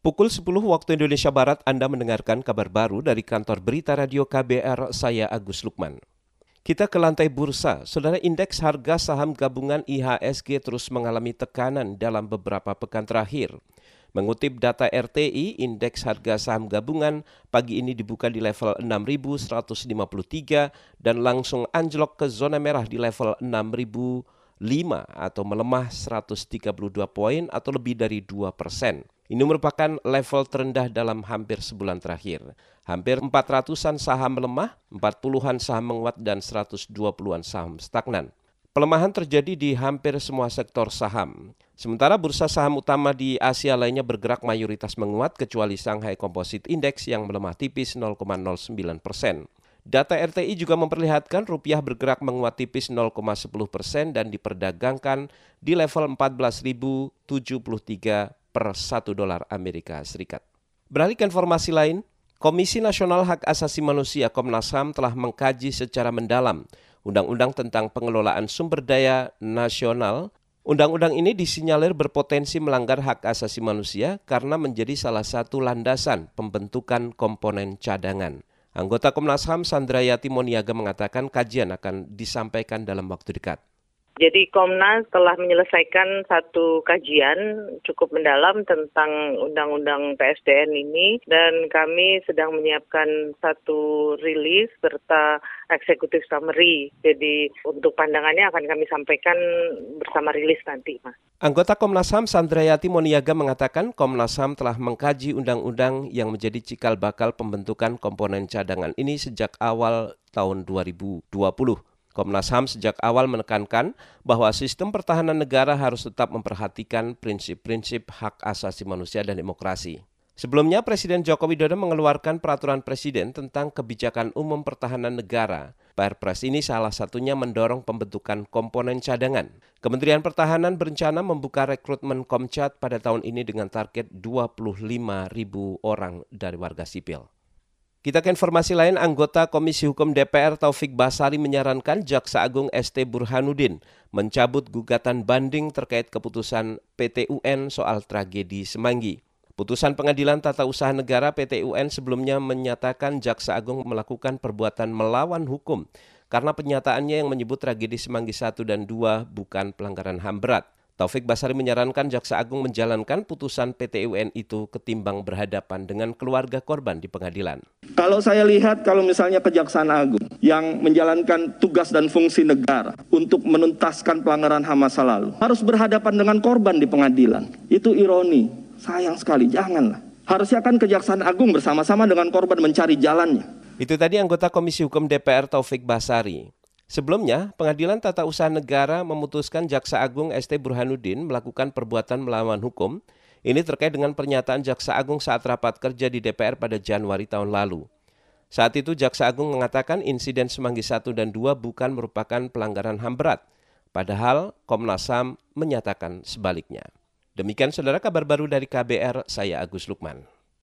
Pukul 10 waktu Indonesia Barat Anda mendengarkan kabar baru dari kantor berita radio KBR saya Agus Lukman. Kita ke lantai bursa. Saudara indeks harga saham gabungan IHSG terus mengalami tekanan dalam beberapa pekan terakhir. Mengutip data RTI, indeks harga saham gabungan pagi ini dibuka di level 6.153 dan langsung anjlok ke zona merah di level 6.005 atau melemah 132 poin atau lebih dari 2 persen. Ini merupakan level terendah dalam hampir sebulan terakhir. Hampir 400-an saham melemah, 40-an saham menguat, dan 120-an saham stagnan. Pelemahan terjadi di hampir semua sektor saham. Sementara bursa saham utama di Asia lainnya bergerak mayoritas menguat kecuali Shanghai Composite Index yang melemah tipis 0,09 persen. Data RTI juga memperlihatkan rupiah bergerak menguat tipis 0,10 persen dan diperdagangkan di level 14.073 per 1 dolar Amerika Serikat. Beralih ke informasi lain, Komisi Nasional Hak Asasi Manusia Komnas HAM telah mengkaji secara mendalam Undang-Undang tentang Pengelolaan Sumber Daya Nasional. Undang-undang ini disinyalir berpotensi melanggar hak asasi manusia karena menjadi salah satu landasan pembentukan komponen cadangan. Anggota Komnas HAM Sandra Yati Moniaga mengatakan kajian akan disampaikan dalam waktu dekat. Jadi Komnas telah menyelesaikan satu kajian cukup mendalam tentang Undang-Undang PSDN ini dan kami sedang menyiapkan satu rilis serta eksekutif summary. Jadi untuk pandangannya akan kami sampaikan bersama rilis nanti, Mas. Anggota Komnas HAM Sandrayati Moniaga mengatakan Komnas HAM telah mengkaji undang-undang yang menjadi cikal bakal pembentukan komponen cadangan ini sejak awal tahun 2020. Komnas HAM sejak awal menekankan bahwa sistem pertahanan negara harus tetap memperhatikan prinsip-prinsip hak asasi manusia dan demokrasi. Sebelumnya, Presiden Joko Widodo mengeluarkan peraturan presiden tentang kebijakan umum pertahanan negara. Perpres ini salah satunya mendorong pembentukan komponen cadangan. Kementerian Pertahanan berencana membuka rekrutmen Komcat pada tahun ini dengan target 25 ribu orang dari warga sipil. Kita ke informasi lain, anggota Komisi Hukum DPR Taufik Basari menyarankan Jaksa Agung ST Burhanuddin mencabut gugatan banding terkait keputusan PT UN soal tragedi Semanggi. Putusan Pengadilan Tata Usaha Negara PT UN sebelumnya menyatakan Jaksa Agung melakukan perbuatan melawan hukum karena penyataannya yang menyebut tragedi Semanggi 1 dan 2 bukan pelanggaran HAM berat. Taufik Basari menyarankan Jaksa Agung menjalankan putusan PT UN itu ketimbang berhadapan dengan keluarga korban di pengadilan. Kalau saya lihat kalau misalnya Kejaksaan Agung yang menjalankan tugas dan fungsi negara untuk menuntaskan pelanggaran HAM masa lalu harus berhadapan dengan korban di pengadilan. Itu ironi. Sayang sekali, janganlah. Harusnya kan Kejaksaan Agung bersama-sama dengan korban mencari jalannya. Itu tadi anggota Komisi Hukum DPR Taufik Basari. Sebelumnya, Pengadilan Tata Usaha Negara memutuskan Jaksa Agung ST Burhanuddin melakukan perbuatan melawan hukum. Ini terkait dengan pernyataan Jaksa Agung saat rapat kerja di DPR pada Januari tahun lalu. Saat itu Jaksa Agung mengatakan insiden Semanggi 1 dan 2 bukan merupakan pelanggaran HAM berat. Padahal Komnas HAM menyatakan sebaliknya. Demikian saudara kabar baru dari KBR, saya Agus Lukman.